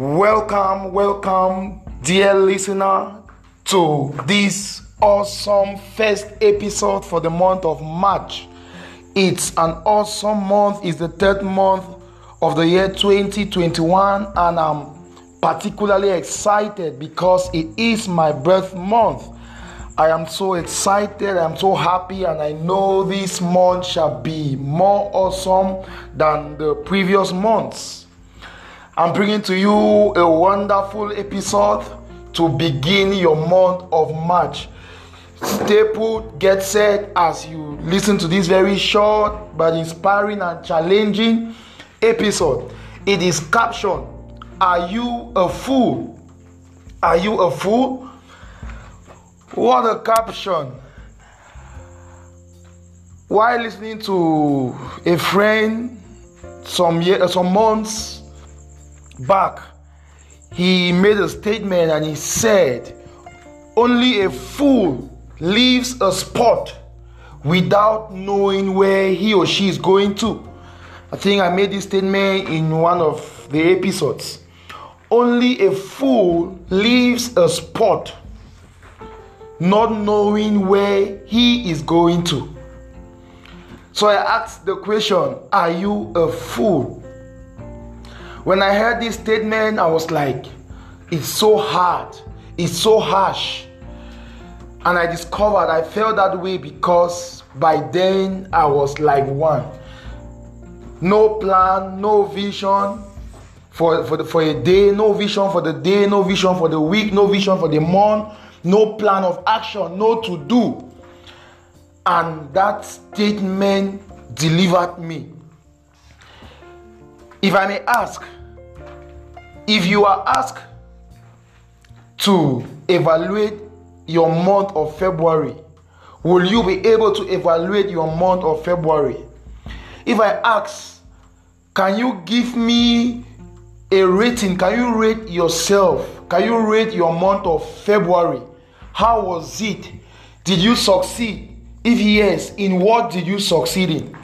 Welcome, welcome, dear listener, to this awesome first episode for the month of March. It's an awesome month, it's the third month of the year 2021, and I'm particularly excited because it is my birth month. I am so excited, I'm so happy, and I know this month shall be more awesome than the previous months. I'm bringing to you a wonderful episode to begin your month of March. Stay put, get set as you listen to this very short but inspiring and challenging episode. It is captioned Are you a fool? Are you a fool? What a caption! While listening to a friend some year, some months back, he made a statement and he said, Only a fool leaves a spot without knowing where he or she is going to. I think I made this statement in one of the episodes. Only a fool leaves a spot not knowing where he is going to. So I asked the question Are you a fool? When I heard this statement, I was like, It's so hard, it's so harsh. And I discovered I felt that way because by then I was like one. No plan, no vision for, for, the, for a day, no vision for the day, no vision for the week, no vision for the month, no plan of action, no to do. And that statement delivered me. If I may ask, if you are asked to evaluate your month of February, will you be able to evaluate your month of February? If I ask, can you give me a rating? Can you rate yourself? Can you rate your month of February? How was it? Did you succeed? If yes, in what did you succeed in?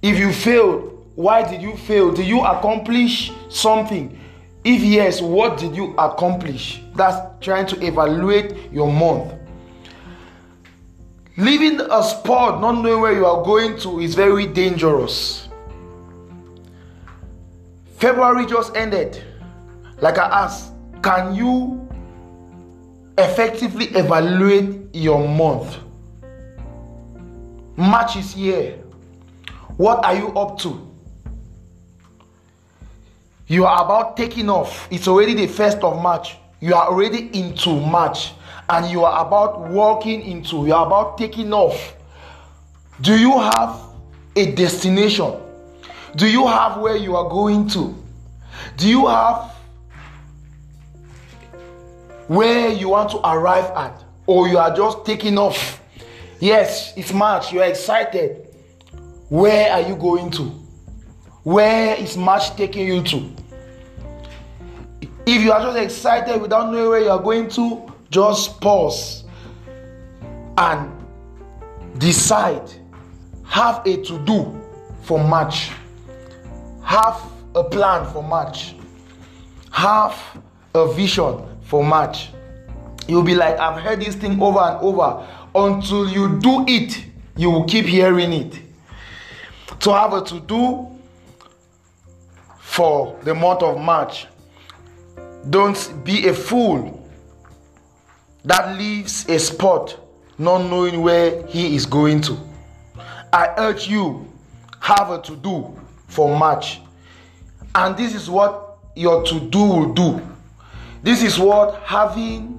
If you failed, why did you fail? Did you accomplish something? If yes, what did you accomplish? That's trying to evaluate your month. Leaving a spot, not knowing where you are going to, is very dangerous. February just ended. Like I asked, can you effectively evaluate your month? March is here. What are you up to? You are about taking off. It's already the first of March. You are already into March and you are about walking into, you are about taking off. Do you have a destination? Do you have where you are going to? Do you have where you want to arrive at? Or you are just taking off? Yes, it's March, you are excited. Where are you going to? Where is March taking you to? If you are just excited without knowing where you are going to, just pause and decide. Have a to do for March. Have a plan for March. Have a vision for March. You'll be like, I've heard this thing over and over. Until you do it, you will keep hearing it. To have a to do for the month of March. Don't be a fool that leaves a spot not knowing where he is going to. I urge you, have a to do for March. And this is what your to do will do. This is what having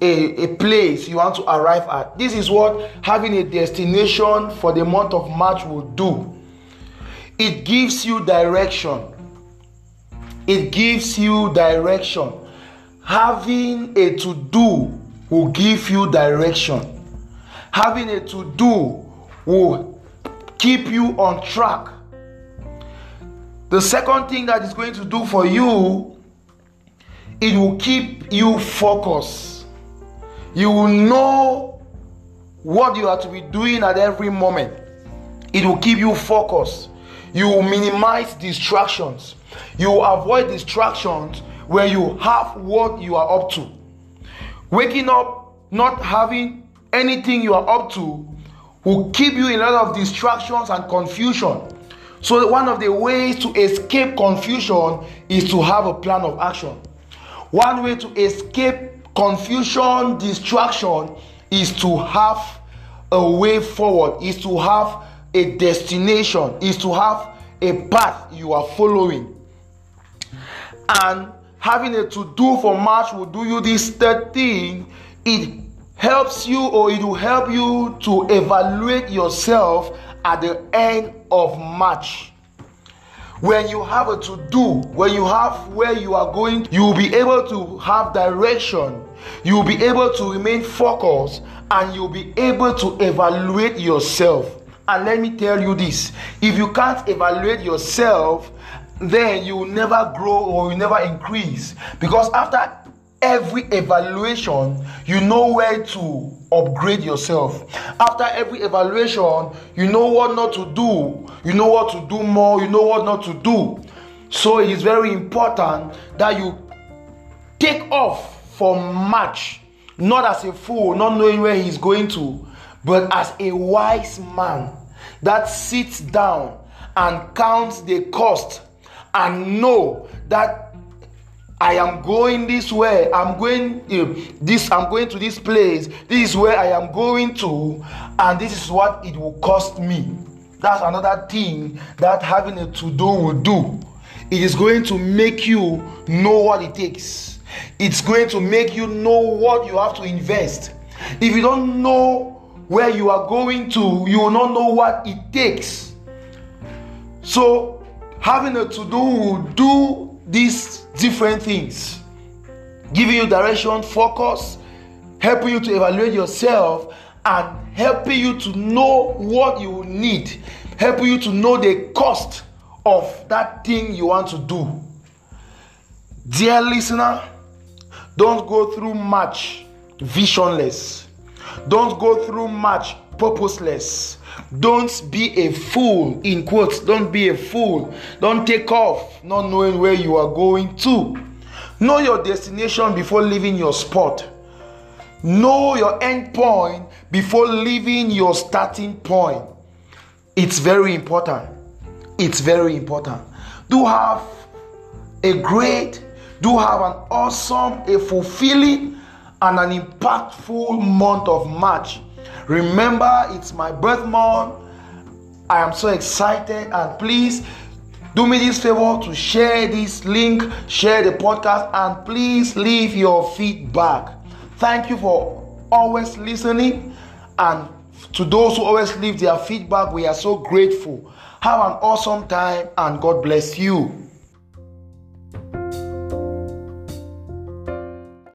a, a place you want to arrive at. This is what having a destination for the month of March will do. It gives you direction. It gives you direction. Having a to do will give you direction. Having a to do will keep you on track. The second thing that is going to do for you, it will keep you focused. You will know what you are to be doing at every moment. It will keep you focused. You will minimize distractions. You avoid distractions when you have what you are up to. Waking up not having anything you are up to will keep you in a lot of distractions and confusion. So, one of the ways to escape confusion is to have a plan of action. One way to escape confusion, distraction is to have a way forward, is to have a destination, is to have a path you are following. And having a to do for March will do you this third thing. It helps you or it will help you to evaluate yourself at the end of March. When you have a to do, when you have where you are going, you will be able to have direction. You will be able to remain focused and you'll be able to evaluate yourself. And let me tell you this if you can't evaluate yourself, then you will never grow or you never increase. Because after every evaluation, you know where to upgrade yourself. After every evaluation, you know what not to do, you know what to do more, you know what not to do. So it is very important that you take off from March, not as a fool, not knowing where he's going to, but as a wise man that sits down and counts the cost and know that I am going this way. I'm going uh, this. I'm going to this place. This is where I am going to, and this is what it will cost me. That's another thing that having a to do will do. It is going to make you know what it takes. It's going to make you know what you have to invest. If you don't know where you are going to, you will not know what it takes. So, having a to do will do these different things, giving you direction, focus, helping you to evaluate yourself, and helping you to know what you need, helping you to know the cost of that thing you want to do. Dear listener, don't go through March visionless. Don't go through March purposeless. Don't be a fool, in quotes. Don't be a fool. Don't take off not knowing where you are going to. Know your destination before leaving your spot. Know your end point before leaving your starting point. It's very important. It's very important. Do have a great, do have an awesome, a fulfilling, and an impactful month of March Remember, it's my birth month. I am so excited, and please do me this favor to share this link, share the podcast, and please leave your feedback. Thank you for always listening, and to those who always leave their feedback, we are so grateful. Have an awesome time, and God bless you.